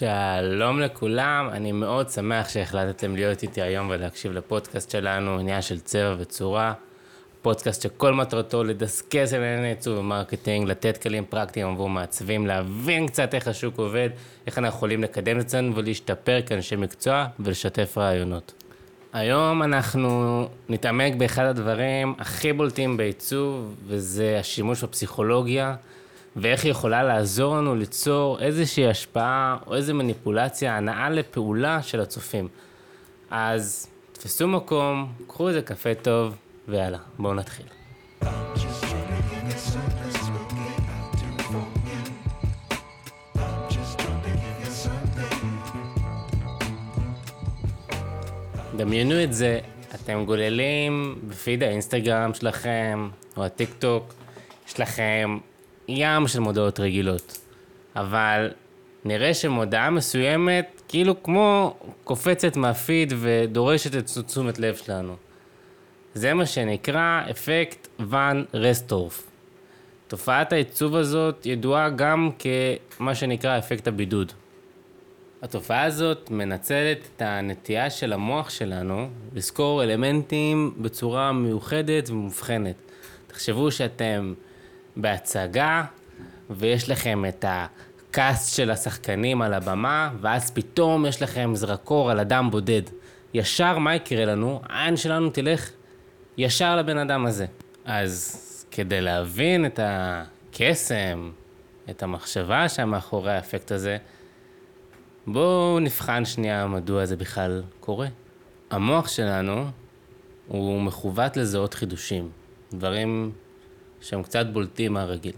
שלום לכולם, אני מאוד שמח שהחלטתם להיות איתי היום ולהקשיב לפודקאסט שלנו, עניין של צבע וצורה. פודקאסט שכל מטרתו לדסקס על ענייני עיצוב ו marketing, לתת כלים פרקטיים עבור מעצבים, להבין קצת איך השוק עובד, איך אנחנו יכולים לקדם את עצמנו ולהשתפר כאנשי מקצוע ולשתף רעיונות. היום אנחנו נתעמק באחד הדברים הכי בולטים בעיצוב, וזה השימוש בפסיכולוגיה. ואיך היא יכולה לעזור לנו ליצור איזושהי השפעה או איזו מניפולציה, הנאה לפעולה של הצופים. אז תפסו מקום, קחו איזה קפה טוב, ויאללה, בואו נתחיל. דמיינו את זה, אתם גוללים בפיד האינסטגרם שלכם, או הטיק טוק, יש לכם ים של מודעות רגילות. אבל נראה שמודעה מסוימת כאילו כמו קופצת מהפיד ודורשת את תשומת לב שלנו. זה מה שנקרא אפקט ואן רסטורף. תופעת העיצוב הזאת ידועה גם כמה שנקרא אפקט הבידוד. התופעה הזאת מנצלת את הנטייה של המוח שלנו לזכור אלמנטים בצורה מיוחדת ומובחנת. תחשבו שאתם בהצגה, ויש לכם את הקאסט של השחקנים על הבמה, ואז פתאום יש לכם זרקור על אדם בודד. ישר מה יקרה לנו? העין שלנו תלך ישר לבן אדם הזה. אז כדי להבין את הקסם, את המחשבה שמאחורי האפקט הזה, בואו נבחן שנייה מדוע זה בכלל קורה. המוח שלנו הוא מכוות לזהות חידושים, דברים שהם קצת בולטים מהרגיל.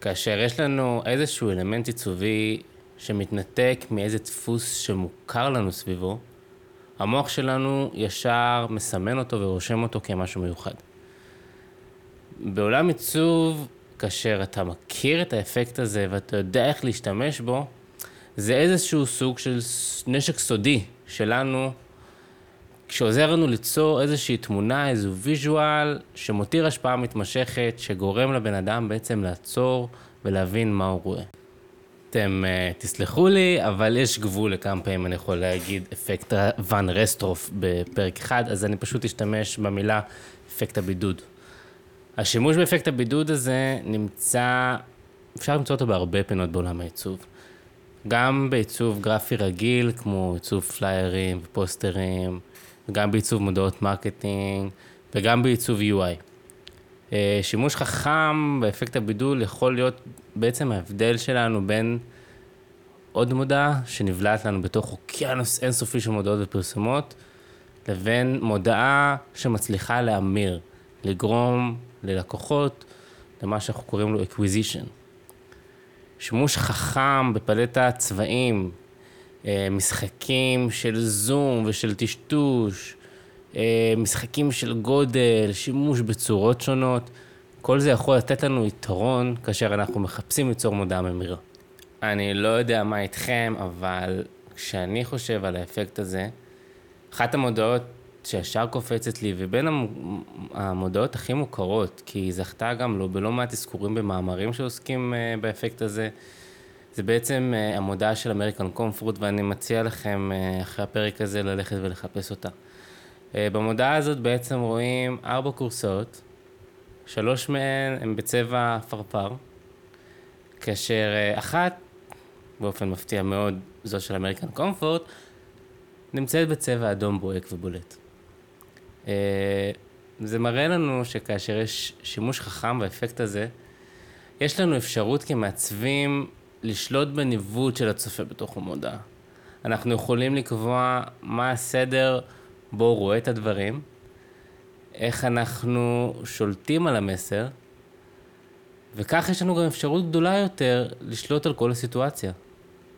כאשר יש לנו איזשהו אלמנט עיצובי שמתנתק מאיזה דפוס שמוכר לנו סביבו, המוח שלנו ישר מסמן אותו ורושם אותו כמשהו מיוחד. בעולם עיצוב, כאשר אתה מכיר את האפקט הזה ואתה יודע איך להשתמש בו, זה איזשהו סוג של נשק סודי שלנו שעוזר לנו ליצור איזושהי תמונה, איזו visual, שמותיר השפעה מתמשכת, שגורם לבן אדם בעצם לעצור ולהבין מה הוא רואה. אתם אה, תסלחו לי, אבל יש גבול לכמה פעמים אני יכול להגיד אפקט ואן רסטורף בפרק אחד, אז אני פשוט אשתמש במילה אפקט הבידוד. השימוש באפקט הבידוד הזה נמצא, אפשר למצוא אותו בהרבה פינות בעולם העיצוב. גם בעיצוב גרפי רגיל, כמו עיצוב פליירים ופוסטרים, גם בעיצוב מודעות marketing וגם בעיצוב UI. אה, שימוש חכם באפקט הבידוד יכול להיות בעצם ההבדל שלנו בין עוד מודעה שנבלעת לנו בתוך אוקיינוס אינסופי של מודעות ופרסומות, לבין מודעה שמצליחה להמיר, לגרום ללקוחות למה שאנחנו קוראים לו acquisition. שימוש חכם בפלטת צבעים, אה, משחקים של זום ושל טשטוש, אה, משחקים של גודל, שימוש בצורות שונות, כל זה יכול לתת לנו יתרון כאשר אנחנו מחפשים ליצור מודעה ממירה. אני לא יודע מה איתכם, אבל כשאני חושב על האפקט הזה, אחת המודעות שישר קופצת לי, ובין המודעות הכי מוכרות, כי היא זכתה גם לא בלא מעט אזכורים במאמרים שעוסקים אה, באפקט הזה, זה בעצם uh, המודעה של אמריקן קומפורט, ואני מציע לכם uh, אחרי הפרק הזה ללכת ולחפש אותה. Uh, במודעה הזאת בעצם רואים ארבע קורסאות, שלוש מהן הן בצבע פרפר, כאשר אחת, באופן מפתיע מאוד, זו של אמריקן קומפורט, נמצאת בצבע אדום בוהק ובולט. זה מראה לנו שכאשר יש שימוש חכם באפקט הזה, יש לנו אפשרות כמעצבים לשלוט בניווט של הצופה בתוך המודעה. אנחנו יכולים לקבוע מה הסדר בו הוא רואה את הדברים, איך אנחנו שולטים על המסר, וכך יש לנו גם אפשרות גדולה יותר לשלוט על כל הסיטואציה.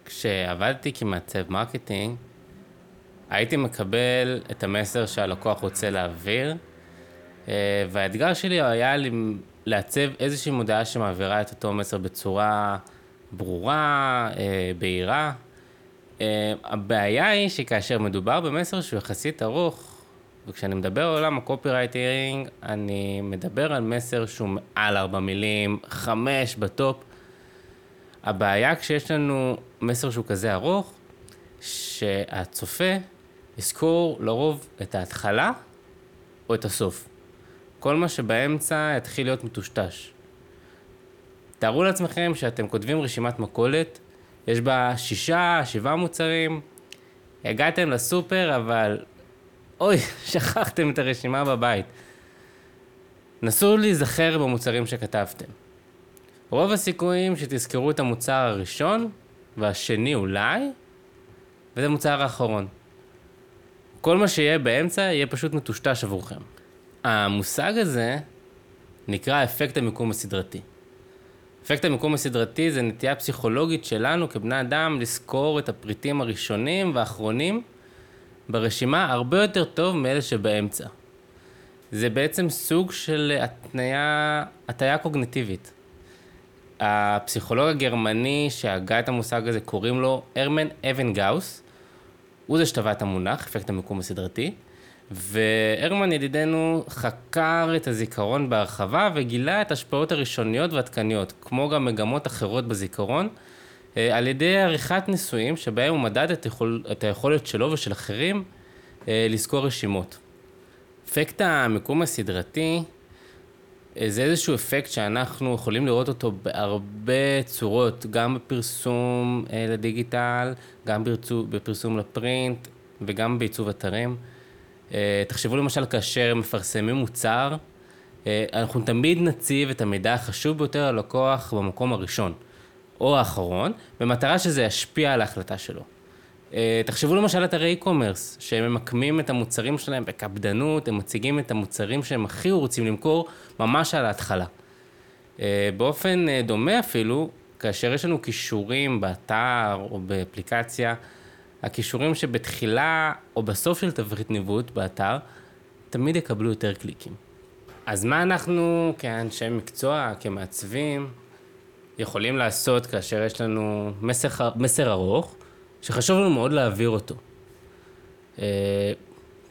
כשעבדתי כמעצב marketing, הייתי מקבל את המסר שהלקוח רוצה להעביר, אה, והאתגר שלי היה לעצב איזושהי מודעה שמעבירה את אותו מסר בצורה ברורה, אה, בהירה. אה, הבעיה היא שכאשר מדובר במסר שהוא יחסית ארוך, וכשאני מדבר על עולם ה copywriting, אני מדבר על מסר שהוא מעל ארבע מילים, חמש ב top. הבעיה כשיש לנו מסר שהוא כזה ארוך, שהצופה יזכור לרוב את ההתחלה או את הסוף. כל מה שבאמצע יתחיל להיות מטושטש. תארו לעצמכם שאתם כותבים רשימת מכולת, יש בה שישה, שבעה מוצרים, הגעתם לסופר, אבל אוי, שכחתם את הרשימה בבית. נסו להיזכר במוצרים שכתבתם. רוב הסיכויים שתזכרו את המוצר הראשון, והשני אולי, וזה המוצר האחרון. כל מה שיהיה באמצע יהיה פשוט מטושטש עבורכם. המושג הזה נקרא אפקט המיקום הסדרתי. אפקט המיקום הסדרתי זה נטייה פסיכולוגית שלנו כבני אדם לזכור את הפריטים הראשונים והאחרונים ברשימה הרבה יותר טוב מאלה שבאמצע. זה בעצם סוג של התניה, הטיה קוגניטיבית. הפסיכולוג הגרמני שהגה את המושג הזה קוראים לו הרמן אבן גאוס, הוא זה שטבע את המונח, אפקט המיקום הסדרתי, והרמן ידידנו חקר את הזיכרון בהרחבה וגילה את ההשפעות הראשוניות והעדכניות, כמו גם מגמות אחרות בזיכרון, אה, על ידי עריכת ניסויים שבהם הוא מדד את, יכול, את היכולת שלו ושל אחרים אה, לזכור רשימות. אפקט המיקום הסדרתי אה, זה איזשהו אפקט שאנחנו יכולים לראות אותו בהרבה צורות, גם בפרסום לדיגיטל, גם בפרסום לפרינט וגם בעיצוב אתרים. תחשבו למשל כאשר מפרסמים מוצר, אנחנו תמיד נציב את המידע החשוב ביותר ללקוח במקום הראשון. או האחרון, במטרה שזה ישפיע על ההחלטה שלו. אה, תחשבו למשל אתרי e-commerce, שהם ממקמים את המוצרים שלהם בקפדנות, הם מציגים את המוצרים שהם הכי רוצים למכור ממש על ההתחלה. אה, באופן אה, דומה אפילו, כאשר יש לנו כישורים באתר או באפליקציה, הכישורים שבתחילה או בסוף של תברית ניווט באתר, תמיד יקבלו יותר קליקים. אז מה אנחנו כאנשי מקצוע, כמעצבים, יכולים לעשות כאשר יש לנו מסר, מסר ארוך, שחשוב לנו מאוד להעביר אותו. אה,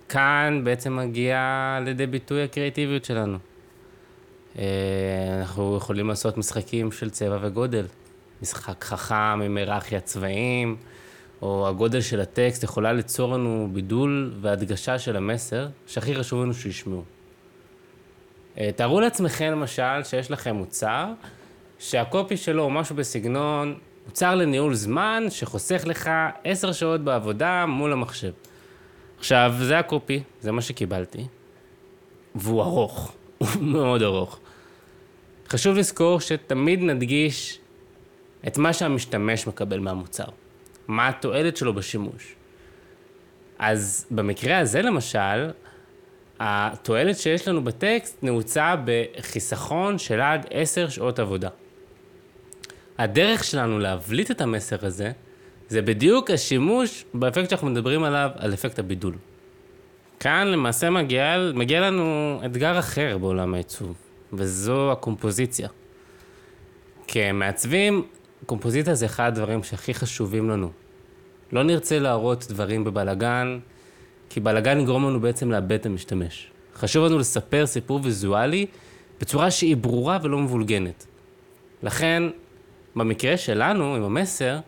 כאן בעצם מגיע לידי ביטוי הקריאטיביות שלנו. אה, אנחנו יכולים לעשות משחקים של צבע וגודל. משחק חכם עם היררכיה צבעים, או הגודל של הטקסט יכולה ליצור לנו בידול והדגשה של המסר, שהכי חשוב לנו שישמעו. אה, תארו לעצמכם למשל שיש לכם מוצר שהקופי שלו הוא משהו בסגנון מוצר לניהול זמן שחוסך לך עשר שעות בעבודה מול המחשב. עכשיו, זה הקופי, זה מה שקיבלתי, והוא ארוך, הוא מאוד ארוך. חשוב לזכור שתמיד נדגיש את מה שהמשתמש מקבל מהמוצר, מה התועלת שלו בשימוש. אז במקרה הזה למשל, התועלת שיש לנו בטקסט נעוצה בחיסכון של עד עשר שעות עבודה. הדרך שלנו להבליט את המסר הזה, זה בדיוק השימוש באפקט שאנחנו מדברים עליו, על אפקט הבידול. כאן למעשה מגיע, מגיע לנו אתגר אחר בעולם העיצוב, וזו הקומפוזיציה. כמעצבים, קומפוזיציה זה אחד הדברים שהכי חשובים לנו. לא נרצה להראות דברים בבלגן, כי בלגן יגרום לנו בעצם לאבד את המשתמש. חשוב לנו לספר סיפור ויזואלי בצורה שהיא ברורה ולא מבולגנת. לכן, במקרה שלנו, עם המסר,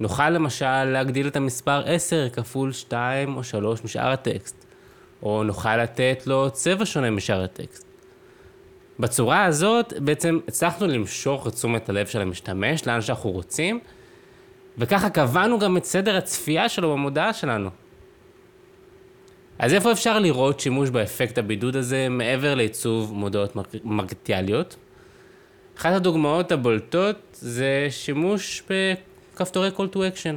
נוכל למשל להגדיל את המספר 10 כפול 2 או 3 משאר הטקסט, או נוכל לתת לו צבע שונה משאר הטקסט. בצורה הזאת בעצם הצלחנו למשוך את תשומת הלב של המשתמש לאן שאנחנו רוצים, וככה קבענו גם את סדר הצפייה שלו במודעה שלנו. אז איפה אפשר לראות שימוש באפקט הבידוד הזה מעבר לעיצוב מודעות מרקטיאליות? אחת הדוגמאות הבולטות זה שימוש בכפתורי call to action.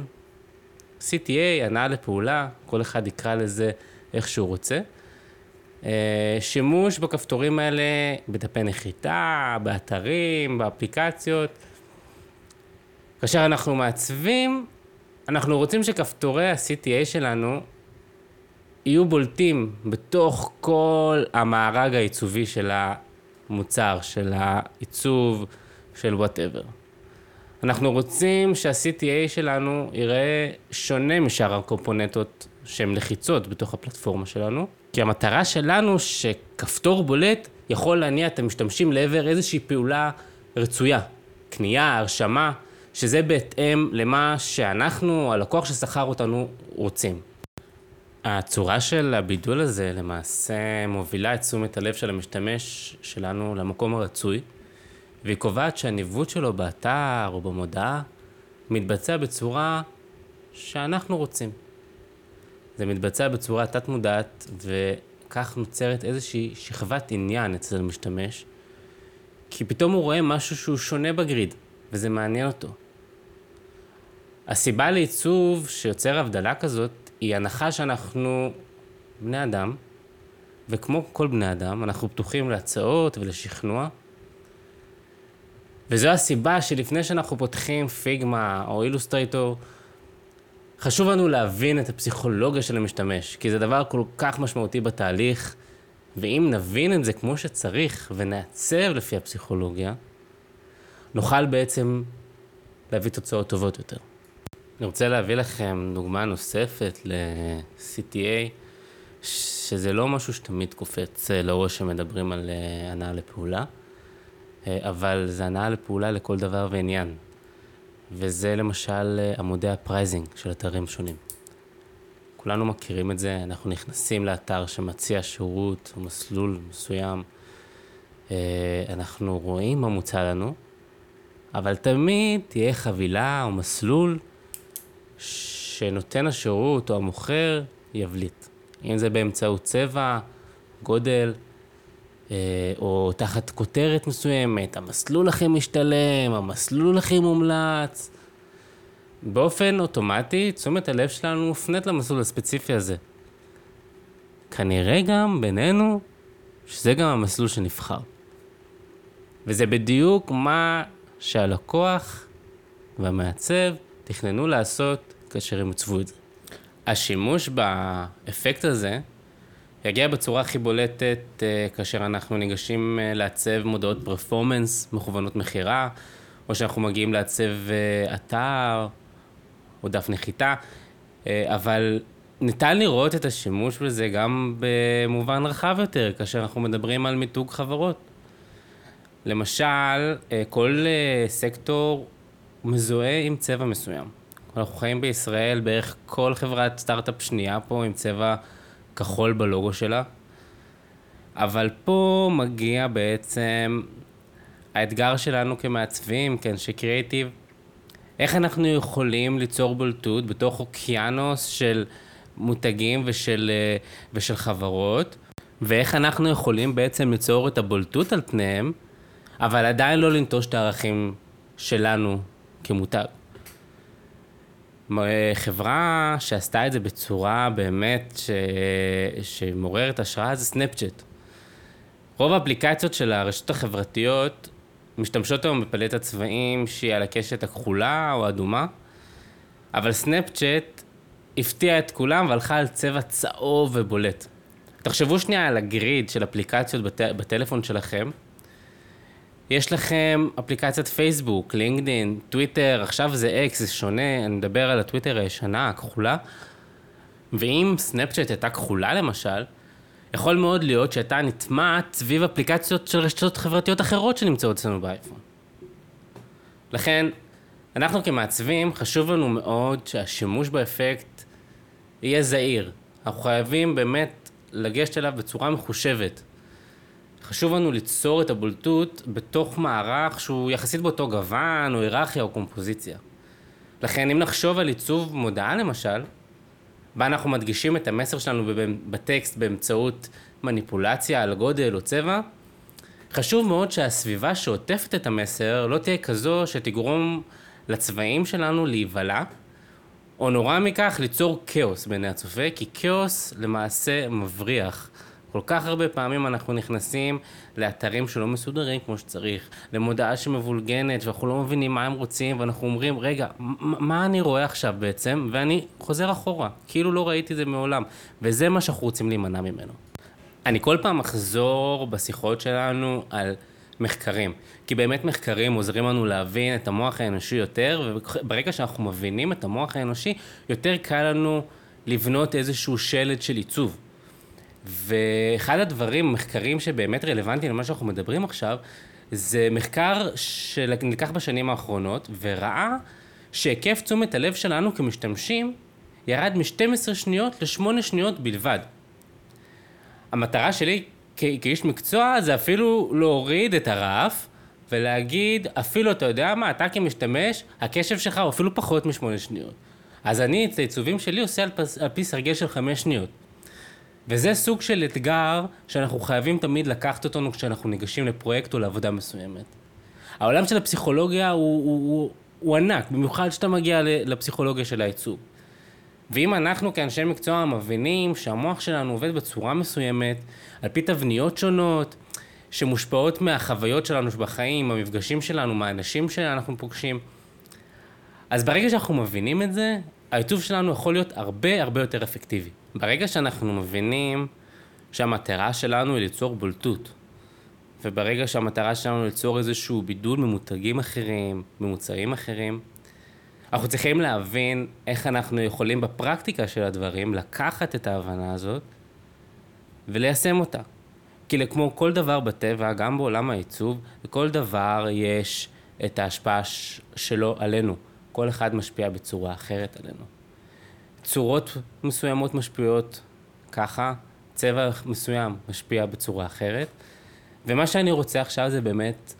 CTA, הנעה לפעולה, כל אחד יקרא לזה איך שהוא רוצה. אה, שימוש בכפתורים האלה בדפי נחיתה, באתרים, באפליקציות. כאשר אנחנו מעצבים, אנחנו רוצים שכפתורי ה-CTA שלנו יהיו בולטים בתוך כל המארג העיצובי של המוצר, של העיצוב, של וואטאבר. אנחנו רוצים שה-CTA שלנו ייראה שונה משאר הקומפוננטות שהן לחיצות בתוך הפלטפורמה שלנו, כי המטרה שלנו שכפתור בולט יכול להניע את המשתמשים לעבר איזושהי פעולה רצויה, קנייה, הרשמה, שזה בהתאם למה שאנחנו, הלקוח ששכר אותנו, רוצים. הצורה של הבידול הזה למעשה מובילה את תשומת הלב של המשתמש שלנו למקום הרצוי, והיא קובעת שהניווט שלו באתר או במודעה מתבצע בצורה שאנחנו רוצים. זה מתבצע בצורה תת-מודעת, וכך נוצרת איזושהי שכבת עניין אצל המשתמש, כי פתאום הוא רואה משהו שהוא שונה בגריד, וזה מעניין אותו. הסיבה לעיצוב שיוצר הבדלה כזאת, היא הנחה שאנחנו בני אדם, וכמו כל בני אדם, אנחנו פתוחים להצעות ולשכנוע. וזו הסיבה שלפני שאנחנו פותחים פיגמה או אילוסטרייטור, חשוב לנו להבין את הפסיכולוגיה של המשתמש, כי זה דבר כל כך משמעותי בתהליך, ואם נבין את זה כמו שצריך ונעצב לפי הפסיכולוגיה, נוכל בעצם להביא תוצאות טובות יותר. אני רוצה להביא לכם דוגמה נוספת ל-CTA, שזה לא משהו שתמיד קופץ לראש שמדברים על אה, הנעה לפעולה, אה, אבל זה הנעה לפעולה לכל דבר ועניין. וזה למשל אה, עמודי ה pricing של אתרים שונים. כולנו מכירים את זה, אנחנו נכנסים לאתר שמציע שירות או מסלול מסוים, אנחנו רואים מה מוצע לנו, אבל תמיד תהיה חבילה או מסלול שנותן השירות או המוכר יבליט. אם זה באמצעות צבע, גודל, אה, או תחת כותרת מסוימת, המסלול הכי משתלם, המסלול הכי מומלץ. באופן אוטומטי, תשומת הלב שלנו מופנית למסלול הספציפי הזה. כנראה גם בינינו, שזה גם המסלול שנבחר. וזה בדיוק מה שהלקוח והמעצב תכננו לעשות כאשר הם עוצבו את זה. השימוש באפקט הזה יגיע בצורה הכי בולטת אה, כאשר אנחנו ניגשים אה, לעצב מודעות פרפורמנס, מכוונות מכירה, או שאנחנו מגיעים לעצב אה, אתר או דף נחיתה, אבל ניתן לראות את השימוש בזה גם במובן רחב יותר, כאשר אנחנו מדברים על מיתוג חברות. למשל, כל סקטור מזוהה עם צבע מסוים. אנחנו חיים בישראל, בערך כל חברת סטארט-אפ שנייה פה עם צבע כחול בלוגו שלה. אבל פה מגיע בעצם האתגר שלנו כמעצבים, כאנשי קריאיטיב, איך אנחנו יכולים ליצור בולטות בתוך אוקיינוס של מותגים ושל, אה, ושל חברות, ואיך אנחנו יכולים בעצם ליצור את הבולטות על פניהם, אבל עדיין לא לנטוש את הערכים שלנו כמותג. חברה שעשתה את זה בצורה באמת ש... שמעוררת השראה זה סנאפצ'אט. רוב האפליקציות של הרשתות החברתיות משתמשות היום בפלטת צבעים שהיא על הקשת הכחולה או האדומה, אבל סנאפצ'אט הפתיעה את כולם והלכה על צבע צהוב ובולט. תחשבו שנייה על ה grid של אפליקציות בט... בטלפון שלכם, יש לכם אפליקציית פייסבוק, לינקדאין, טוויטר, עכשיו זה אקס, זה שונה, אני מדבר על הטוויטר הישנה, הכחולה. ואם סנאפצ'אט הייתה כחולה למשל, יכול מאוד להיות שהייתה נטמעת סביב אפליקציות של רשתות חברתיות אחרות שנמצאות אצלנו באייפון. לכן, אנחנו כמעצבים, חשוב לנו מאוד שהשימוש באפקט יהיה זהיר. אנחנו חייבים באמת לגשת אליו בצורה מחושבת. חשוב לנו ליצור את הבולטות בתוך מערך שהוא יחסית באותו גוון, או היררכיה, או קומפוזיציה. לכן אם נחשוב על עיצוב מודעה למשל, בה אנחנו מדגישים את המסר שלנו בטקסט באמצעות מניפולציה על גודל או צבע, חשוב מאוד שהסביבה שעוטפת את המסר לא תהיה כזו שתגרום לצבעים שלנו להיבלע, או נורא מכך ליצור כאוס בעיני הצופה, כי כאוס למעשה מבריח. כל כך הרבה פעמים אנחנו נכנסים לאתרים שלא מסודרים כמו שצריך, למודעה שמבולגנת ואנחנו לא מבינים מה הם רוצים ואנחנו אומרים, רגע, מה אני רואה עכשיו בעצם? ואני חוזר אחורה, כאילו לא ראיתי את זה מעולם. וזה מה שאנחנו רוצים להימנע ממנו. אני כל פעם אחזור בשיחות שלנו על מחקרים, כי באמת מחקרים עוזרים לנו להבין את המוח האנושי יותר, וברגע שאנחנו מבינים את המוח האנושי, יותר קל לנו לבנות איזשהו שלד של עיצוב. ואחד הדברים, מחקרים שבאמת רלוונטיים למה שאנחנו מדברים עכשיו, זה מחקר שנלקח בשנים האחרונות, וראה שהיקף תשומת הלב שלנו כמשתמשים ירד מ-12 שניות ל-8 שניות בלבד. המטרה שלי כאיש מקצוע זה אפילו להוריד את הרף ולהגיד, אפילו אתה יודע מה, אתה כמשתמש, הקשב שלך הוא אפילו פחות משמונה שניות. אז אני את העיצובים שלי עושה על, פס, על פי סרגל של חמש שניות. וזה סוג של אתגר שאנחנו חייבים תמיד לקחת אותנו כשאנחנו ניגשים לפרויקט או לעבודה מסוימת. העולם של הפסיכולוגיה הוא, הוא, הוא, הוא ענק, במיוחד כשאתה מגיע לפסיכולוגיה של העיצוב. ואם אנחנו כאנשי מקצוע מבינים שהמוח שלנו עובד בצורה מסוימת, על פי תבניות שונות, שמושפעות מהחוויות שלנו בחיים, המפגשים שלנו, מהאנשים שאנחנו פוגשים, אז ברגע שאנחנו מבינים את זה, העיצוב שלנו יכול להיות הרבה הרבה יותר אפקטיבי. ברגע שאנחנו מבינים שהמטרה שלנו היא ליצור בולטות, וברגע שהמטרה שלנו ליצור איזשהו בידול ממותגים אחרים, ממוצרים אחרים, אנחנו צריכים להבין איך אנחנו יכולים בפרקטיקה של הדברים לקחת את ההבנה הזאת וליישם אותה. כי כמו כל דבר בטבע, גם בעולם העיצוב, לכל דבר יש את ההשפעה שלו עלינו. כל אחד משפיע בצורה אחרת עלינו. צורות מסוימות משפיעות ככה, צבע מסוים משפיע בצורה אחרת. ומה שאני רוצה עכשיו זה באמת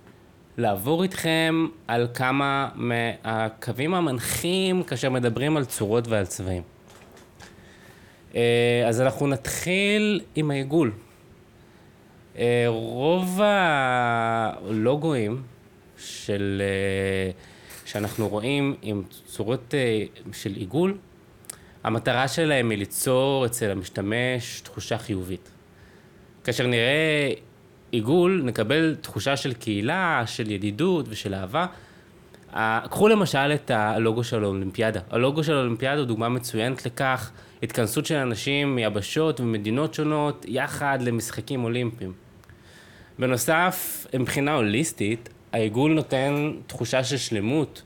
לעבור איתכם על כמה מהקווים המנחים כאשר מדברים על צורות ועל צבעים. אה, אז אנחנו נתחיל עם העיגול. אה, רוב הלוגוים של, אה, שאנחנו רואים עם צורות של עיגול, המטרה שלהם היא ליצור אצל המשתמש תחושה חיובית. כאשר נראה עיגול, נקבל תחושה של קהילה, של ידידות ושל אהבה. קחו למשל את הלוגו של האולימפיאדה. הלוגו של האולימפיאדה הוא דוגמה מצוינת לכך, התכנסות של אנשים מיבשות ומדינות שונות יחד למשחקים אולימפיים. בנוסף, מבחינה הוליסטית, העיגול נותן תחושה של שלמות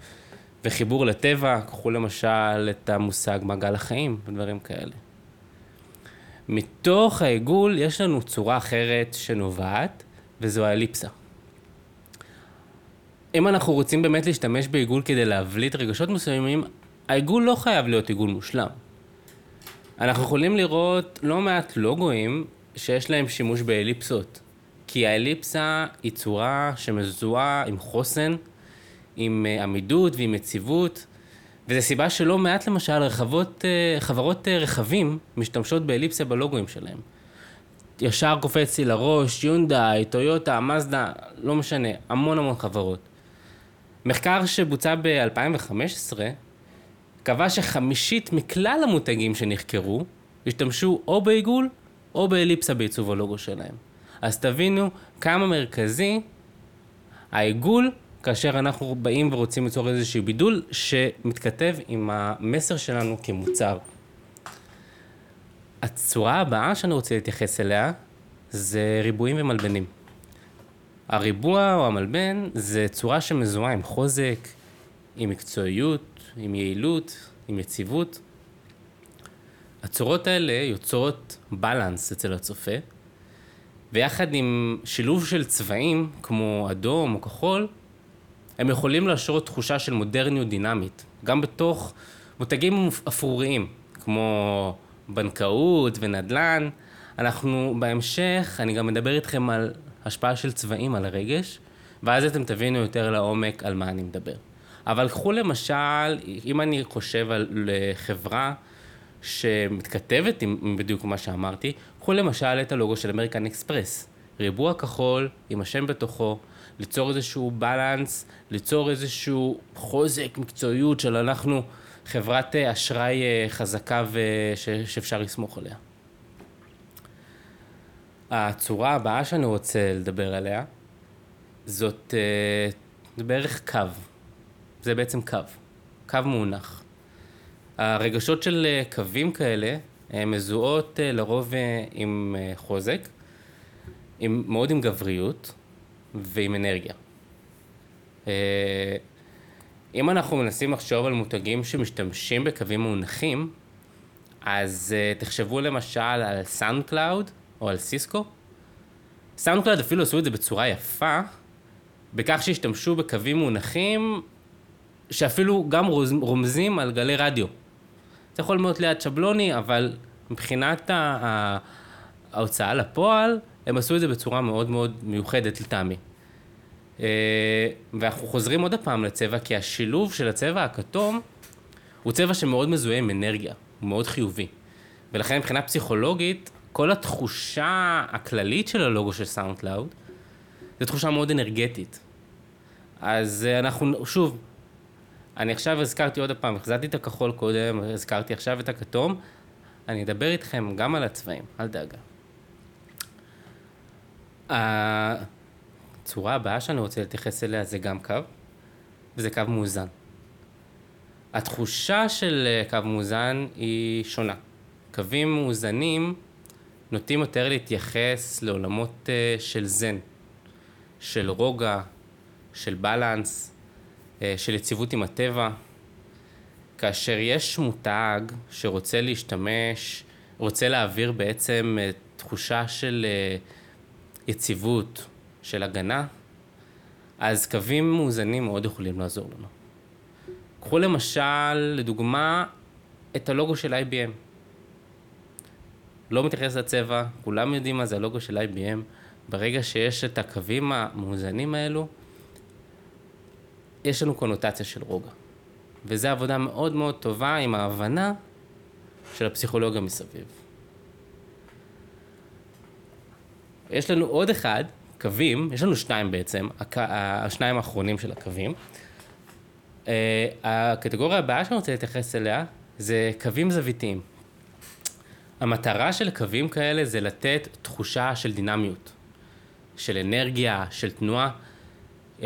וחיבור לטבע, קחו למשל את המושג מעגל החיים ודברים כאלה. מתוך העיגול יש לנו צורה אחרת שנובעת, וזו האליפסה. אם אנחנו רוצים באמת להשתמש בעיגול כדי להבליט רגשות מסוימים, העיגול לא חייב להיות עיגול מושלם. אנחנו יכולים לראות לא מעט לוגוים שיש להם שימוש באליפסות. כי האליפסה היא צורה שמזוהה עם חוסן, עם אה, עמידות ועם יציבות, וזו סיבה שלא מעט למשל רחבות, אה, חברות אה, רכבים משתמשות באליפסה בלוגוים שלהם. ישר קופץ לי לראש, יונדאי, טויוטה, מזדה, לא משנה, המון המון חברות. מחקר שבוצע ב-2015 קבע שחמישית מכלל המותגים שנחקרו השתמשו או בעיגול או באליפסה בעיצוב הלוגו שלהם. אז תבינו כמה מרכזי העיגול כאשר אנחנו באים ורוצים ליצור איזשהו בידול שמתכתב עם המסר שלנו כמוצר. הצורה הבאה שאני רוצה להתייחס אליה זה ריבועים ומלבנים. הריבוע או המלבן זה צורה שמזוהה עם חוזק, עם מקצועיות, עם יעילות, עם יציבות. הצורות האלה יוצרות בלנס אצל הצופה, ויחד עם שילוב של צבעים כמו אדום או כחול, הם יכולים להשרות תחושה של מודרניות דינמית, גם בתוך מותגים אפרוריים, כמו בנקאות ונדל"ן. אנחנו בהמשך, אני גם מדבר איתכם על השפעה של צבעים על הרגש, ואז אתם תבינו יותר לעומק על מה אני מדבר. אבל קחו למשל, אם אני חושב על חברה שמתכתבת עם בדיוק מה שאמרתי, קחו למשל את הלוגו של אמריקן אקספרס. ריבוע כחול עם השם בתוכו, ליצור איזשהו בלנס, ליצור איזשהו חוזק, מקצועיות של אנחנו חברת אה, אשראי אה, חזקה וש, שאפשר לסמוך עליה. הצורה הבאה שאני רוצה לדבר עליה, זאת, אה, זה בערך קו. זה בעצם קו. קו מאונך. הרגשות של קווים כאלה מזוהות לרוב עם חוזק, עם, מאוד עם גבריות, ועם אנרגיה. אה, אם אנחנו מנסים לחשוב על מותגים שמשתמשים בקווים מאונכים, אז אה, תחשבו למשל על סאונד קלאוד או על סיסקו. סאונד קלאוד אפילו עשו את זה בצורה יפה, בכך שהשתמשו בקווים מאונכים שאפילו גם רומזים על גלי רדיו. זה יכול מאוד להיות שבלוני, אבל מבחינת ההוצאה לפועל, הם עשו את זה בצורה מאוד מאוד מיוחדת לטעמי. אה, ואנחנו חוזרים עוד הפעם לצבע, כי השילוב של הצבע הכתום הוא צבע שמאוד מזוהה עם אנרגיה, הוא מאוד חיובי. ולכן מבחינה פסיכולוגית, כל התחושה הכללית של הלוגו של סאונד קלאוד, זו תחושה מאוד אנרגטית. אז אה, אנחנו, שוב, אני עכשיו הזכרתי עוד פעם, החזרתי את הכחול קודם, הזכרתי עכשיו את הכתום, אני אדבר איתכם גם על הצבעים, אל דאגה. הצורה הבאה שאני רוצה להתייחס אליה זה גם קו, וזה קו מאוזן. התחושה של אה, קו מאוזן היא שונה. קווים מאוזנים נוטים יותר להתייחס לעולמות אה, של זן, של רוגע, של בלנס, אה, של יציבות עם הטבע. כאשר יש מותג שרוצה להשתמש, רוצה להעביר בעצם תחושה של יציבות, של הגנה, אז קווים מאוזנים מאוד יכולים לעזור לנו. קחו למשל, לדוגמה, את הלוגו של IBM. לא מתייחס לצבע, כולם יודעים מה זה הלוגו של IBM. ברגע שיש את הקווים המאוזנים האלו, יש לנו קונוטציה של רוגע. וזו עבודה מאוד מאוד טובה עם ההבנה של הפסיכולוגיה מסביב. יש לנו עוד אחד, קווים, יש לנו שניים בעצם, הק... השניים האחרונים של הקווים. Uh, הקטגוריה הבאה שאני רוצה להתייחס אליה זה קווים זוויתיים. המטרה של קווים כאלה זה לתת תחושה של דינמיות, של אנרגיה, של תנועה. Uh,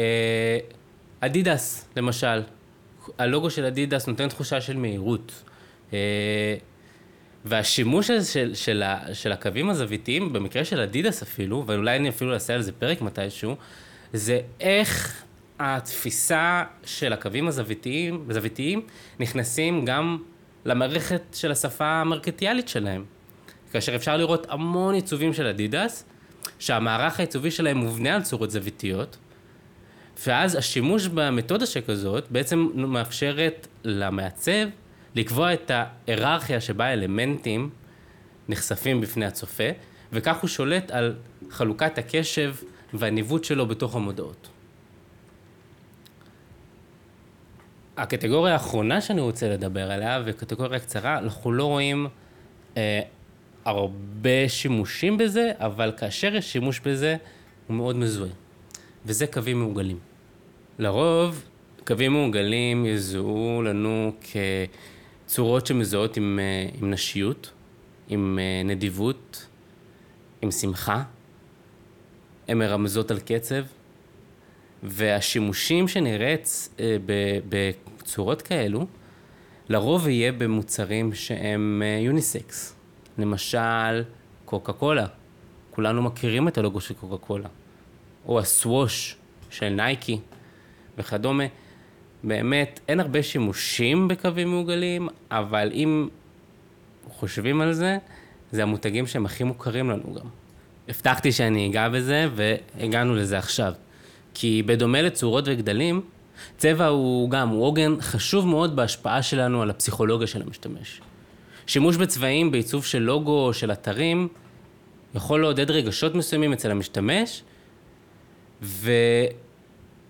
אדידס, למשל, הלוגו של אדידס נותן תחושה של מהירות. Uh, והשימוש הזה של, של, של הקווים הזוויתיים, במקרה של אדידס אפילו, ואולי אני אפילו אעשה על זה פרק מתישהו, זה איך התפיסה של הקווים הזוויתיים, הזוויתיים נכנסים גם למערכת של השפה המרקטיאלית שלהם. כאשר אפשר לראות המון עיצובים של אדידס, שהמערך העיצובי שלהם מובנה על צורות זוויתיות, ואז השימוש במתודה שכזאת בעצם מאפשרת למעצב לקבוע את ההיררכיה שבה אלמנטים נחשפים בפני הצופה, וכך הוא שולט על חלוקת הקשב והניווט שלו בתוך המודעות. הקטגוריה האחרונה שאני רוצה לדבר עליה, וקטגוריה קצרה, אנחנו לא רואים אה, הרבה שימושים בזה, אבל כאשר יש שימוש בזה, הוא מאוד מזוהה. וזה קווים מעוגלים. לרוב, קווים מעוגלים יזוהו לנו כצורות שמזוהות עם, אה, עם נשיות, עם אה, נדיבות, עם שמחה. הן מרמזות על קצב, והשימושים שנראית אה, בצורות כאלו, לרוב יהיה במוצרים שהם יוניסקס. למשל, קוקה קולה. כולנו מכירים את הלוגו של קוקה קולה. או הסווש של נייקי וכדומה. באמת, אין הרבה שימושים בקווים מעוגלים, אבל אם חושבים על זה, זה המותגים שהם הכי מוכרים לנו גם. הבטחתי שאני אגע בזה, והגענו לזה עכשיו. כי בדומה לצורות וגדלים, צבע הוא גם, הוא עוגן חשוב מאוד בהשפעה שלנו על הפסיכולוגיה של המשתמש. שימוש בצבעים בעיצוב של לוגו או של אתרים יכול לעודד רגשות מסוימים אצל המשתמש,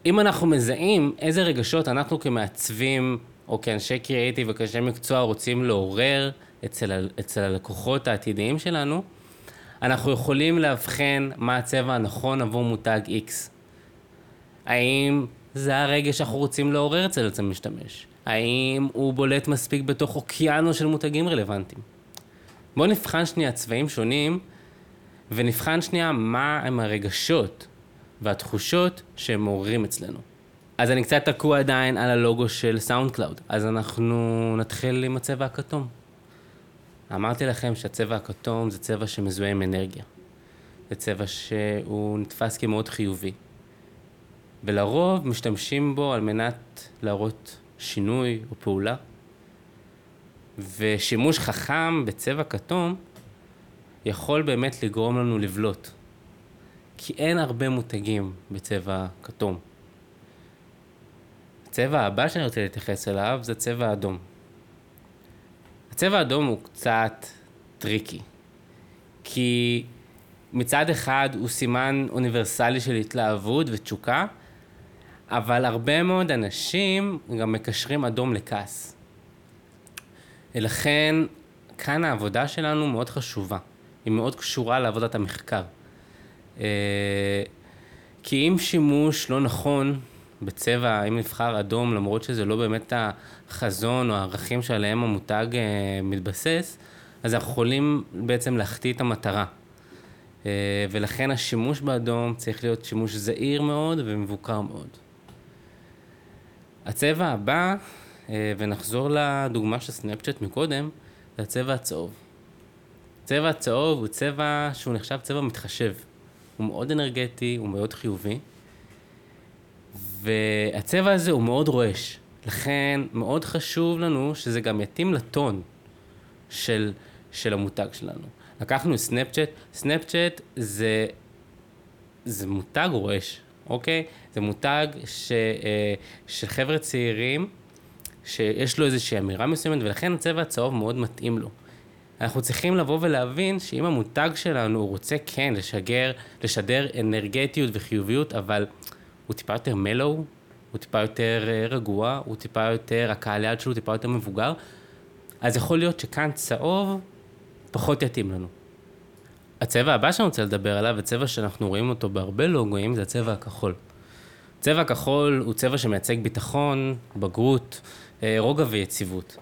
ואם אנחנו מזהים איזה רגשות אנחנו כמעצבים או כאנשי קריאיטיב וכאנשי מקצוע רוצים לעורר אצל, אצל הלקוחות העתידיים שלנו, אנחנו יכולים לאבחן מה הצבע הנכון עבור מותג X. האם זה הרגש שאנחנו רוצים לעורר אצל המשתמש? האם הוא בולט מספיק בתוך אוקיינוס של מותגים רלוונטיים? בואו נבחן שנייה צבעים שונים ונבחן שנייה מה הם הרגשות והתחושות שהם מעוררים אצלנו. אז אני קצת תקוע עדיין על הלוגו של סאונד קלאוד, אז אנחנו נתחיל עם הצבע הכתום. אמרתי לכם שהצבע הכתום זה צבע שמזוהה עם אנרגיה. זה צבע שהוא נתפס כמאוד חיובי. ולרוב משתמשים בו על מנת להראות שינוי או פעולה. ושימוש חכם בצבע כתום יכול באמת לגרום לנו לבלוט. כי אין הרבה מותגים בצבע כתום. הצבע הבא שאני רוצה להתייחס אליו זה צבע אדום. הצבע האדום הוא קצת טריקי, כי מצד אחד הוא סימן אוניברסלי של התלהבות ותשוקה, אבל הרבה מאוד אנשים גם מקשרים אדום לכעס. ולכן כאן העבודה שלנו מאוד חשובה, היא מאוד קשורה לעבודת המחקר. אה, כי אם שימוש לא נכון בצבע, אם נבחר אדום, למרות שזה לא באמת החזון או הערכים שעליהם המותג אה, מתבסס, אז אנחנו יכולים בעצם להחטיא את המטרה. אה, ולכן השימוש באדום צריך להיות שימוש זהיר מאוד ומבוקר מאוד. הצבע הבא, ונחזור לדוגמה של Snapchat מקודם, זה הצבע הצהוב. צבע הצהוב הוא צבע שהוא נחשב צבע מתחשב. הוא מאוד אנרגטי, הוא מאוד חיובי. והצבע הזה הוא מאוד רועש. לכן מאוד חשוב לנו שזה גם יתאים לטון של, של המותג שלנו. לקחנו Snapchat, Snapchat זה, זה מותג רועש, אוקיי? זה מותג ש, אה, של חבר'ה צעירים, שיש לו איזושהי אמירה מסוימת, ולכן הצבע הצהוב מאוד מתאים לו. אנחנו צריכים לבוא ולהבין שאם המותג שלנו הוא רוצה כן לשגר, לשדר אנרגטיות וחיוביות, אבל הוא טיפה יותר מלואו, הוא טיפה יותר אה, רגוע, הוא טיפה יותר, הקהל יד שלו טיפה יותר מבוגר, אז יכול להיות שכאן צהוב פחות יתאים לנו. הצבע הבא שאני רוצה לדבר עליו, וצבע שאנחנו רואים אותו בהרבה לוגויים, זה הצבע הכחול. צבע הכחול הוא צבע שמייצג ביטחון, בגרות, אה, רוגע ויציבות.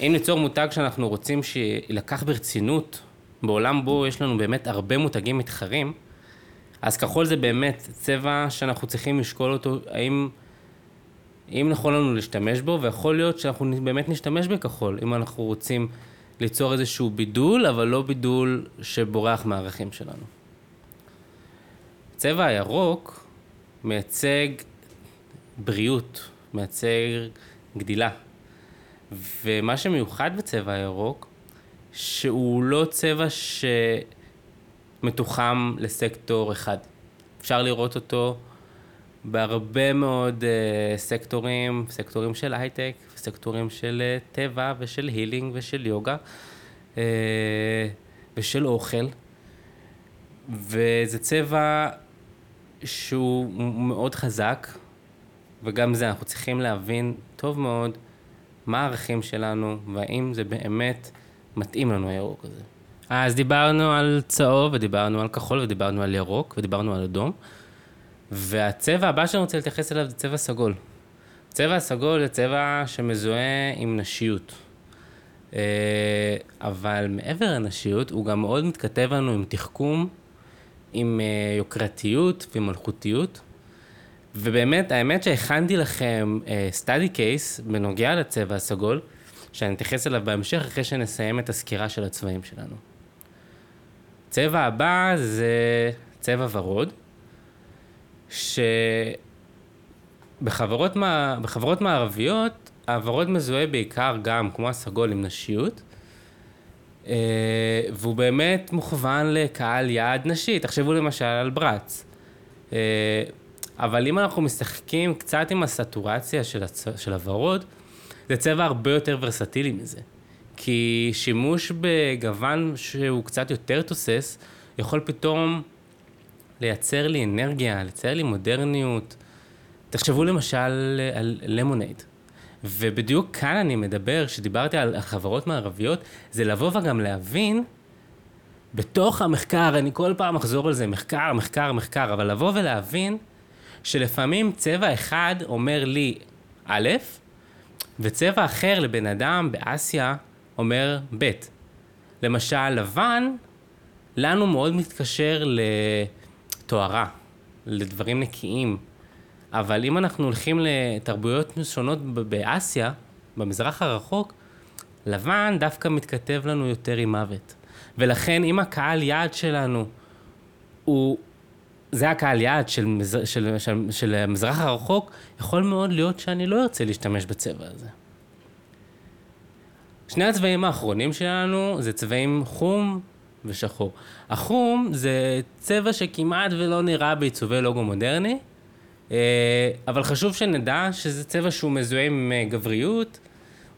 אם ניצור מותג שאנחנו רוצים שילקח ברצינות, בעולם בו יש לנו באמת הרבה מותגים מתחרים, אז כחול זה באמת צבע שאנחנו צריכים לשקול אותו, האם, אם נכון לנו להשתמש בו, ויכול להיות שאנחנו באמת נשתמש בכחול, אם אנחנו רוצים ליצור איזשהו בידול, אבל לא בידול שבורח מהערכים שלנו. צבע הירוק מייצג בריאות, מייצג גדילה. ומה שמיוחד בצבע הירוק, שהוא לא צבע שמתוחם לסקטור אחד. אפשר לראות אותו בהרבה מאוד אה, סקטורים, סקטורים של הייטק, סקטורים של אה, טבע ושל healing ושל יוגה uh, ושל אוכל. וזה צבע שהוא מאוד חזק, וגם זה, אנחנו צריכים להבין טוב מאוד מה הערכים שלנו, והאם זה באמת מתאים לנו הירוק הזה. אז דיברנו על צהוב, ודיברנו על כחול, ודיברנו על ירוק, ודיברנו על אדום. והצבע הבא שאני רוצה להתייחס אליו זה צבע סגול. צבע הסגול זה צבע שמזוהה עם נשיות. אה, אבל מעבר לנשיות, הוא גם מאוד מתכתב לנו עם תחכום, עם אה, יוקרתיות ועם מלכותיות. ובאמת, האמת שהכנתי לכם סטאדי uh, קייס בנוגע לצבע הסגול, שאני אתייחס אליו בהמשך אחרי שנסיים את הסקירה של הצבעים שלנו. צבע הבא זה צבע ורוד, שבחברות מה... מערביות, הוורוד מזוהה בעיקר גם, כמו הסגול, עם נשיות, uh, והוא באמת מוכוון לקהל יעד נשי. תחשבו למשל על ברץ. Uh, אבל אם אנחנו משחקים קצת עם הסטורציה של, הצ... של הוורוד, זה צבע הרבה יותר ורסטילי מזה. כי שימוש בגוון שהוא קצת יותר תוסס, יכול פתאום לייצר לי אנרגיה, לייצר לי מודרניות. תחשבו למשל על למונייד. ובדיוק כאן אני מדבר, כשדיברתי על חברות מערביות, זה לבוא וגם להבין, בתוך המחקר, אני כל פעם אחזור על זה, מחקר, מחקר, מחקר, אבל לבוא ולהבין שלפעמים צבע אחד אומר לי א', וצבע אחר לבן אדם באסיה אומר ב'. למשל, לבן, לנו מאוד מתקשר לטהרה, לדברים נקיים. אבל אם אנחנו הולכים לתרבויות שונות באסיה, במזרח הרחוק, לבן דווקא מתכתב לנו יותר עם מוות. ולכן אם הקהל יעד שלנו הוא זה הקהל יעד של, של, של, של, של המזרח הרחוק, יכול מאוד להיות שאני לא ארצה להשתמש בצבע הזה. שני הצבעים האחרונים שלנו זה צבעים חום ושחור. החום זה צבע שכמעט ולא נראה בעיצובי לוגו מודרני, אה, אבל חשוב שנדע שזה צבע שהוא מזוהה עם אה, גבריות,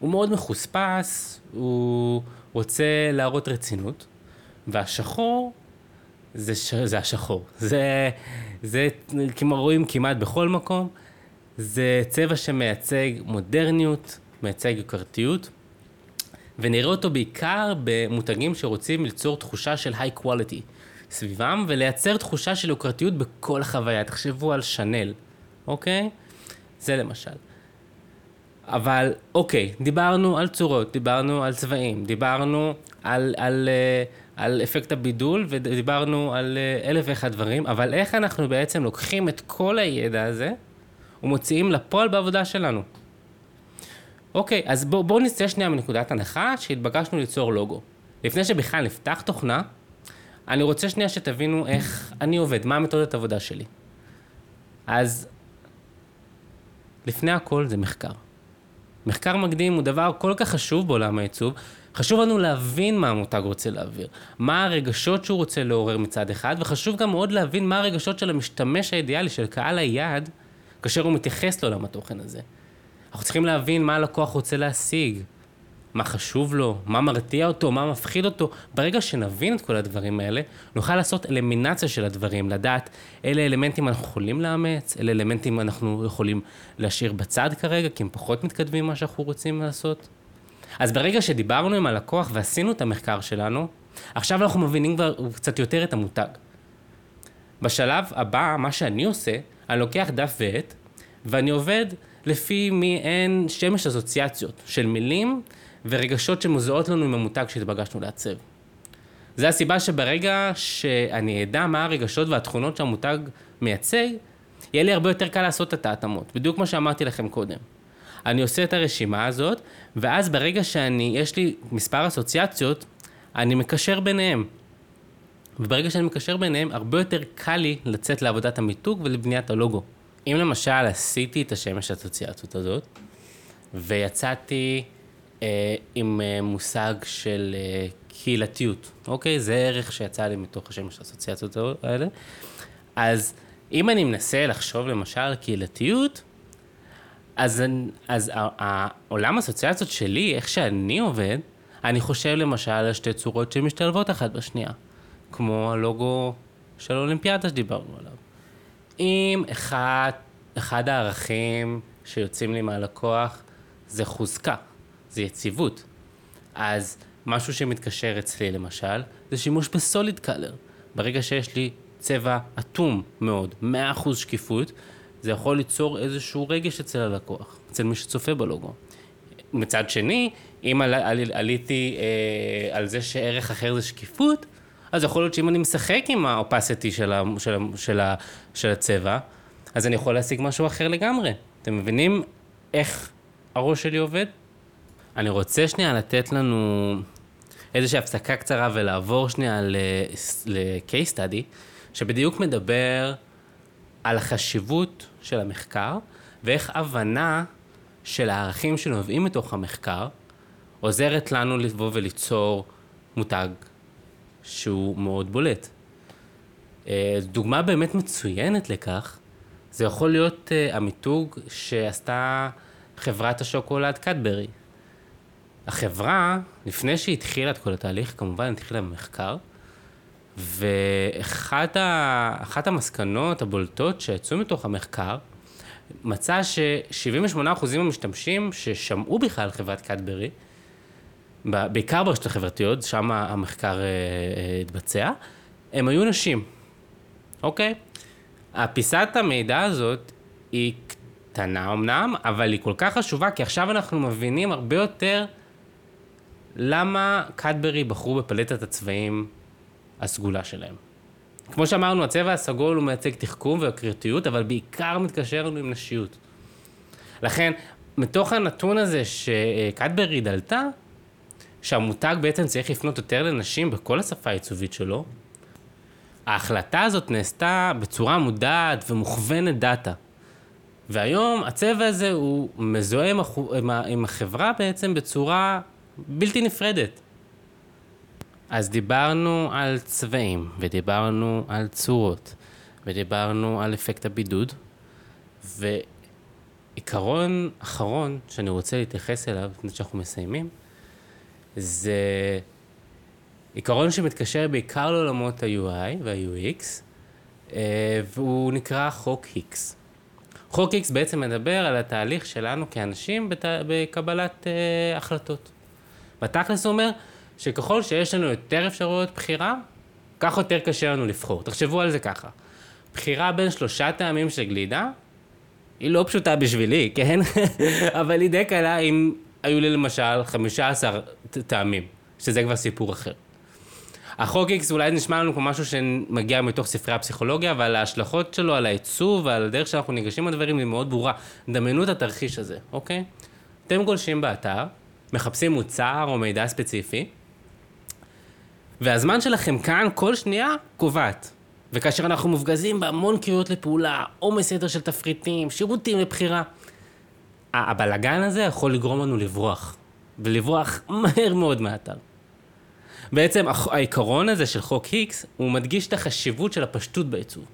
הוא מאוד מחוספס, הוא רוצה להראות רצינות, והשחור זה, ש... זה השחור. זה, זה כמו רואים כמעט בכל מקום, זה צבע שמייצג מודרניות, מייצג יוקרתיות, ונראה אותו בעיקר במותגים שרוצים ליצור תחושה של היי קואליטי סביבם, ולייצר תחושה של יוקרתיות בכל החוויה. תחשבו על שנל, אוקיי? זה למשל. אבל אוקיי, דיברנו על צורות, דיברנו על צבעים, דיברנו על, על, uh, על אפקט הבידול ודיברנו על uh, אלף ואחד דברים, אבל איך אנחנו בעצם לוקחים את כל הידע הזה ומוציאים לפועל בעבודה שלנו? אוקיי, אז בואו בוא נצא שנייה מנקודת הנחה שהתבקשנו ליצור לוגו. לפני שבכלל נפתח תוכנה, אני רוצה שנייה שתבינו איך אני עובד, מה המתודת עבודה שלי. אז לפני הכל זה מחקר. מחקר מקדים הוא דבר כל כך חשוב בעולם העיצוב. חשוב לנו להבין מה המותג רוצה להעביר, מה הרגשות שהוא רוצה לעורר מצד אחד, וחשוב גם מאוד להבין מה הרגשות של המשתמש האידיאלי, של קהל היעד, כאשר הוא מתייחס לעולם התוכן הזה. אנחנו צריכים להבין מה הלקוח רוצה להשיג, מה חשוב לו, מה מרתיע אותו, מה מפחיד אותו. ברגע שנבין את כל הדברים האלה, נוכל לעשות אלמינציה של הדברים, לדעת אילו אלמנטים אנחנו יכולים לאמץ, אילו אלמנטים אנחנו יכולים להשאיר בצד כרגע, כי הם פחות מתקדמים ממה שאנחנו רוצים לעשות. אז ברגע שדיברנו עם הלקוח ועשינו את המחקר שלנו, עכשיו אנחנו מבינים כבר קצת יותר את המותג. בשלב הבא, מה שאני עושה, אני לוקח דף ועט, ואני עובד לפי מעין שמש אסוציאציות של מילים ורגשות שמוזעות לנו עם המותג שהתבקשנו לעצב. זה הסיבה שברגע שאני אדע מה הרגשות והתכונות שהמותג מייצג, יהיה לי הרבה יותר קל לעשות את ההתאמות, בדיוק כמו שאמרתי לכם קודם. אני עושה את הרשימה הזאת, ואז ברגע שאני, יש לי מספר אסוציאציות, אני מקשר ביניהם. וברגע שאני מקשר ביניהם, הרבה יותר קל לי לצאת לעבודת המיתוג ולבניית הלוגו. אם למשל עשיתי את השמש האסוציאציות הזאת, ויצאתי אה, עם אה, מושג של אה, קהילתיות, אוקיי? זה ערך שיצא לי מתוך השמש האסוציאציות האלה. אז אם אני מנסה לחשוב למשל על קהילתיות, אז, אז העולם האסוציאציות שלי, איך שאני עובד, אני חושב למשל על שתי צורות שמשתלבות אחת בשנייה, כמו הלוגו של האולימפיאדה שדיברנו עליו. אם אחד, אחד הערכים שיוצאים לי מהלקוח זה חוזקה, זה יציבות. אז משהו שמתקשר אצלי למשל, זה שימוש בסוליד קלר. ברגע שיש לי צבע אטום מאוד, 100% שקיפות, זה יכול ליצור איזשהו רגש אצל הלקוח, אצל מי שצופה בלוגו. מצד שני, אם על, על, עליתי אה, על זה שערך אחר זה שקיפות, אז יכול להיות שאם אני משחק עם האופסיטי של, של, של, של הצבע, אז אני יכול להשיג משהו אחר לגמרי. אתם מבינים איך הראש שלי עובד? אני רוצה שנייה לתת לנו איזושהי הפסקה קצרה ולעבור שנייה ל-case study, שבדיוק מדבר על החשיבות של המחקר, ואיך הבנה של הערכים שנובעים מתוך המחקר, עוזרת לנו לבוא וליצור מותג שהוא מאוד בולט. אה, דוגמה באמת מצוינת לכך, זה יכול להיות אה, המיתוג שעשתה חברת השוקולד קדברי. החברה, לפני שהיא התחילה את כל התהליך, כמובן התחילה במחקר, ואחת ה, המסקנות הבולטות שיצאו מתוך המחקר, מצא ש-78% מהמשתמשים ששמעו בכלל חברת קדברי, בעיקר ברשתות החברתיות, שם המחקר אה, אה, התבצע, הם היו נשים, אוקיי? הפיסת המידע הזאת היא קטנה אמנם, אבל היא כל כך חשובה, כי עכשיו אנחנו מבינים הרבה יותר למה קדברי בחרו בפלטת הצבעים הסגולה שלהם. כמו שאמרנו, הצבע הסגול הוא מייצג תחכום והקריטיות, אבל בעיקר מתקשר לנו עם נשיות. לכן, מתוך הנתון הזה שקדברי דלתה, שהמותג בעצם צריך לפנות יותר לנשים בכל השפה העיצובית שלו, ההחלטה הזאת נעשתה בצורה מודעת ומוכוונת דאטה. והיום הצבע הזה הוא מזוהה. עם החברה בעצם בצורה בלתי נפרדת. אז דיברנו על צבעים, ודיברנו על צורות, ודיברנו על אפקט הבידוד, ועיקרון אחרון שאני רוצה להתייחס אליו, לפני שאנחנו מסיימים, זה עיקרון שמתקשר בעיקר לעולמות ה-UI וה-UX, אה, והוא נקרא חוק היקס. חוק היקס בעצם מדבר על התהליך שלנו כאנשים. בקבלת uh, החלטות. בתכלס הוא אומר שככל שיש לנו יותר אפשרויות בחירה, כך יותר קשה לנו לבחור. תחשבו על זה ככה. בחירה בין שלושה טעמים של גלידה, היא לא פשוטה בשבילי, כן? אבל היא די קלה אם היו לי למשל 15 טעמים, שזה כבר סיפור אחר. החוק איקס אולי נשמע לנו כמו משהו שמגיע מתוך ספרי הפסיכולוגיה, אבל ההשלכות שלו על העיצוב ועל הדרך שאנחנו ניגשים לדברים היא מאוד ברורה. דמיינו את התרחיש הזה, אוקיי? אתם גולשים באתר, מחפשים מוצר או מידע ספציפי, והזמן שלכם כאן כל שנייה קובעת. וכאשר אנחנו מופגזים בהמון קריאות לפעולה, עומס יתר של תפריטים, שירותים לבחירה, הבלגן הזה יכול לגרום לנו לברוח, ולברוח מהר מאוד מהאתר. בעצם העיקרון הזה של חוק היקס, הוא מדגיש את החשיבות של הפשטות בעיצוב.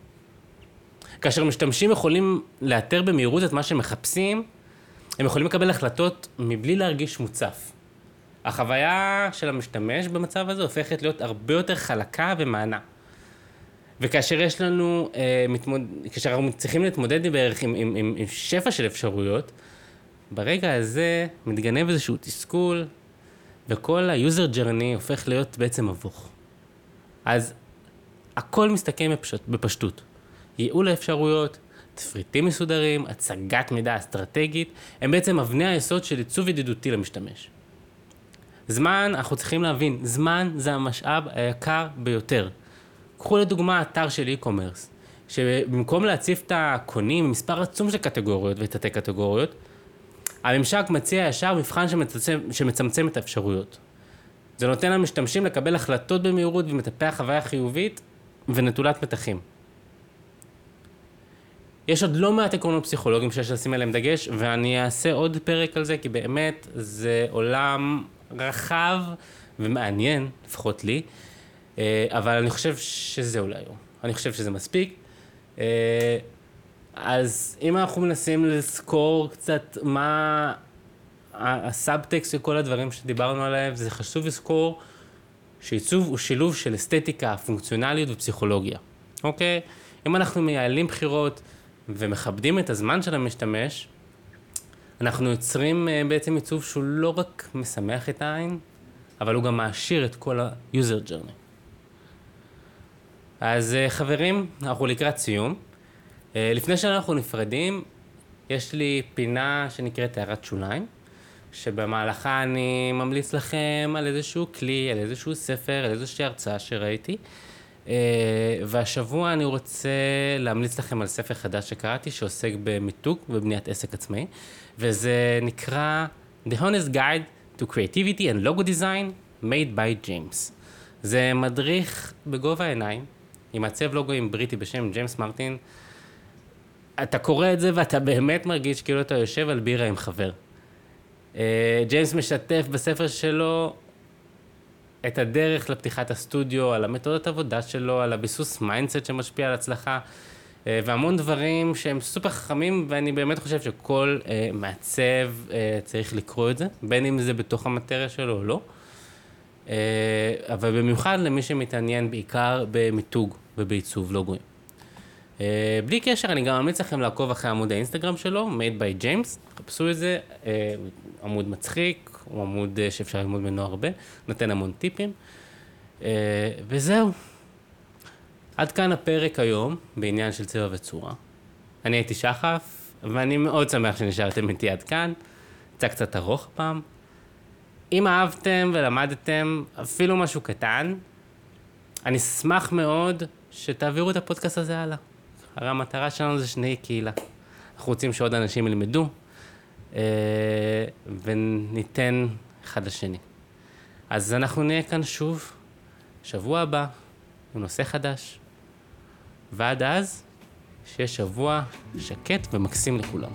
כאשר משתמשים יכולים לאתר במהירות את מה שהם מחפשים, הם יכולים לקבל החלטות מבלי להרגיש מוצף. החוויה של המשתמש במצב הזה הופכת להיות הרבה יותר חלקה ומענה. וכאשר יש לנו, אה, מתמוד... כאשר אנחנו צריכים להתמודד בערך עם, עם, עם, עם שפע של אפשרויות, ברגע הזה מתגנב איזשהו תסכול, וכל ה-user journey הופך להיות בעצם מבוך. אז הכל מסתכם בפשט, בפשטות. ייעול האפשרויות, תפריטים מסודרים, הצגת מידע אסטרטגית, הם בעצם אבני היסוד של עיצוב ידידותי למשתמש. זמן, אנחנו צריכים להבין, זמן זה המשאב היקר ביותר. קחו לדוגמה אתר של e-commerce, שבמקום להציף את הקונים מספר עצום של קטגוריות ותתי קטגוריות, הממשק מציע ישר מבחן שמצמצם, שמצמצם את האפשרויות. זה נותן למשתמשים לקבל החלטות במהירות ומטפח חוויה חיובית ונטולת מתחים. יש עוד לא מעט עקרונות פסיכולוגיים שיש לשים עליהם דגש, ואני אעשה עוד פרק על זה, כי באמת זה עולם רחב ומעניין, לפחות לי, אה, אבל אני חושב שזהו להיום. אני חושב שזה מספיק. אה, אז אם אנחנו מנסים לזכור קצת מה הסאבטקסט של כל הדברים שדיברנו עליהם, זה חשוב לזכור שעיצוב הוא שילוב של אסתטיקה, פונקציונליות ופסיכולוגיה, אוקיי? אם אנחנו מייעלים בחירות ומכבדים את הזמן של המשתמש, אנחנו יוצרים אה, בעצם עיצוב שהוא לא רק משמח את העין, אבל הוא גם מעשיר את כל ה-user journey. אז אה, חברים, אנחנו לקראת סיום. אה, לפני שאנחנו נפרדים, יש לי פינה שנקראת הערת שוליים, שבמהלכה אני ממליץ לכם על איזשהו כלי, על איזשהו ספר, על איזושהי הרצאה שראיתי. והשבוע אני רוצה להמליץ לכם על ספר חדש שקראתי, שעוסק במיתוג ובבניית עסק עצמאי, וזה נקרא The Honest Guide to Creativity and Logo Design made by James. זה מדריך בגובה העיניים, עם מעצב לוגוים בריטי בשם ג'יימס מרטין. אתה קורא את זה ואתה באמת מרגיש כאילו אתה יושב על בירה עם חבר. אה, ג'יימס משתף בספר שלו את הדרך לפתיחת הסטודיו, על המתודות עבודה שלו, על הביסוס mindset שמשפיע על הצלחה, והמון דברים שהם סופר חכמים, ואני באמת חושב שכל אה, מעצב צריך לקרוא את זה, בין אם זה בתוך המטריה שלו או לא. אבל במיוחד למי שמתעניין בעיקר במיתוג ובעיצוב לוגויים. אה, בלי קשר, אני גם ממליץ לכם לעקוב אחרי עמוד האינסטגרם שלו, made by James, חפשו את זה, אה, עמוד מצחיק, הוא עמוד אה, שאפשר ללמוד ממנו הרבה, נותן המון טיפים. וזהו. עד כאן הפרק היום בעניין של צבע וצורה. אני הייתי שחף, ואני מאוד שמח שנשארתם איתי עד כאן. יצא קצת ארוך פעם. אם אהבתם ולמדתם אפילו משהו קטן, אני אשמח מאוד שתעבירו את הפודקאסט הזה הלאה. הרי המטרה שלנו זה שנהיה קהילה. אנחנו רוצים שעוד אנשים ילמדו אה, וניתן אחד לשני. אז אנחנו נהיה כאן שוב, שבוע הבא, עם נושא חדש. ועד אז, שיהיה שבוע שקט ומקסים לכולם.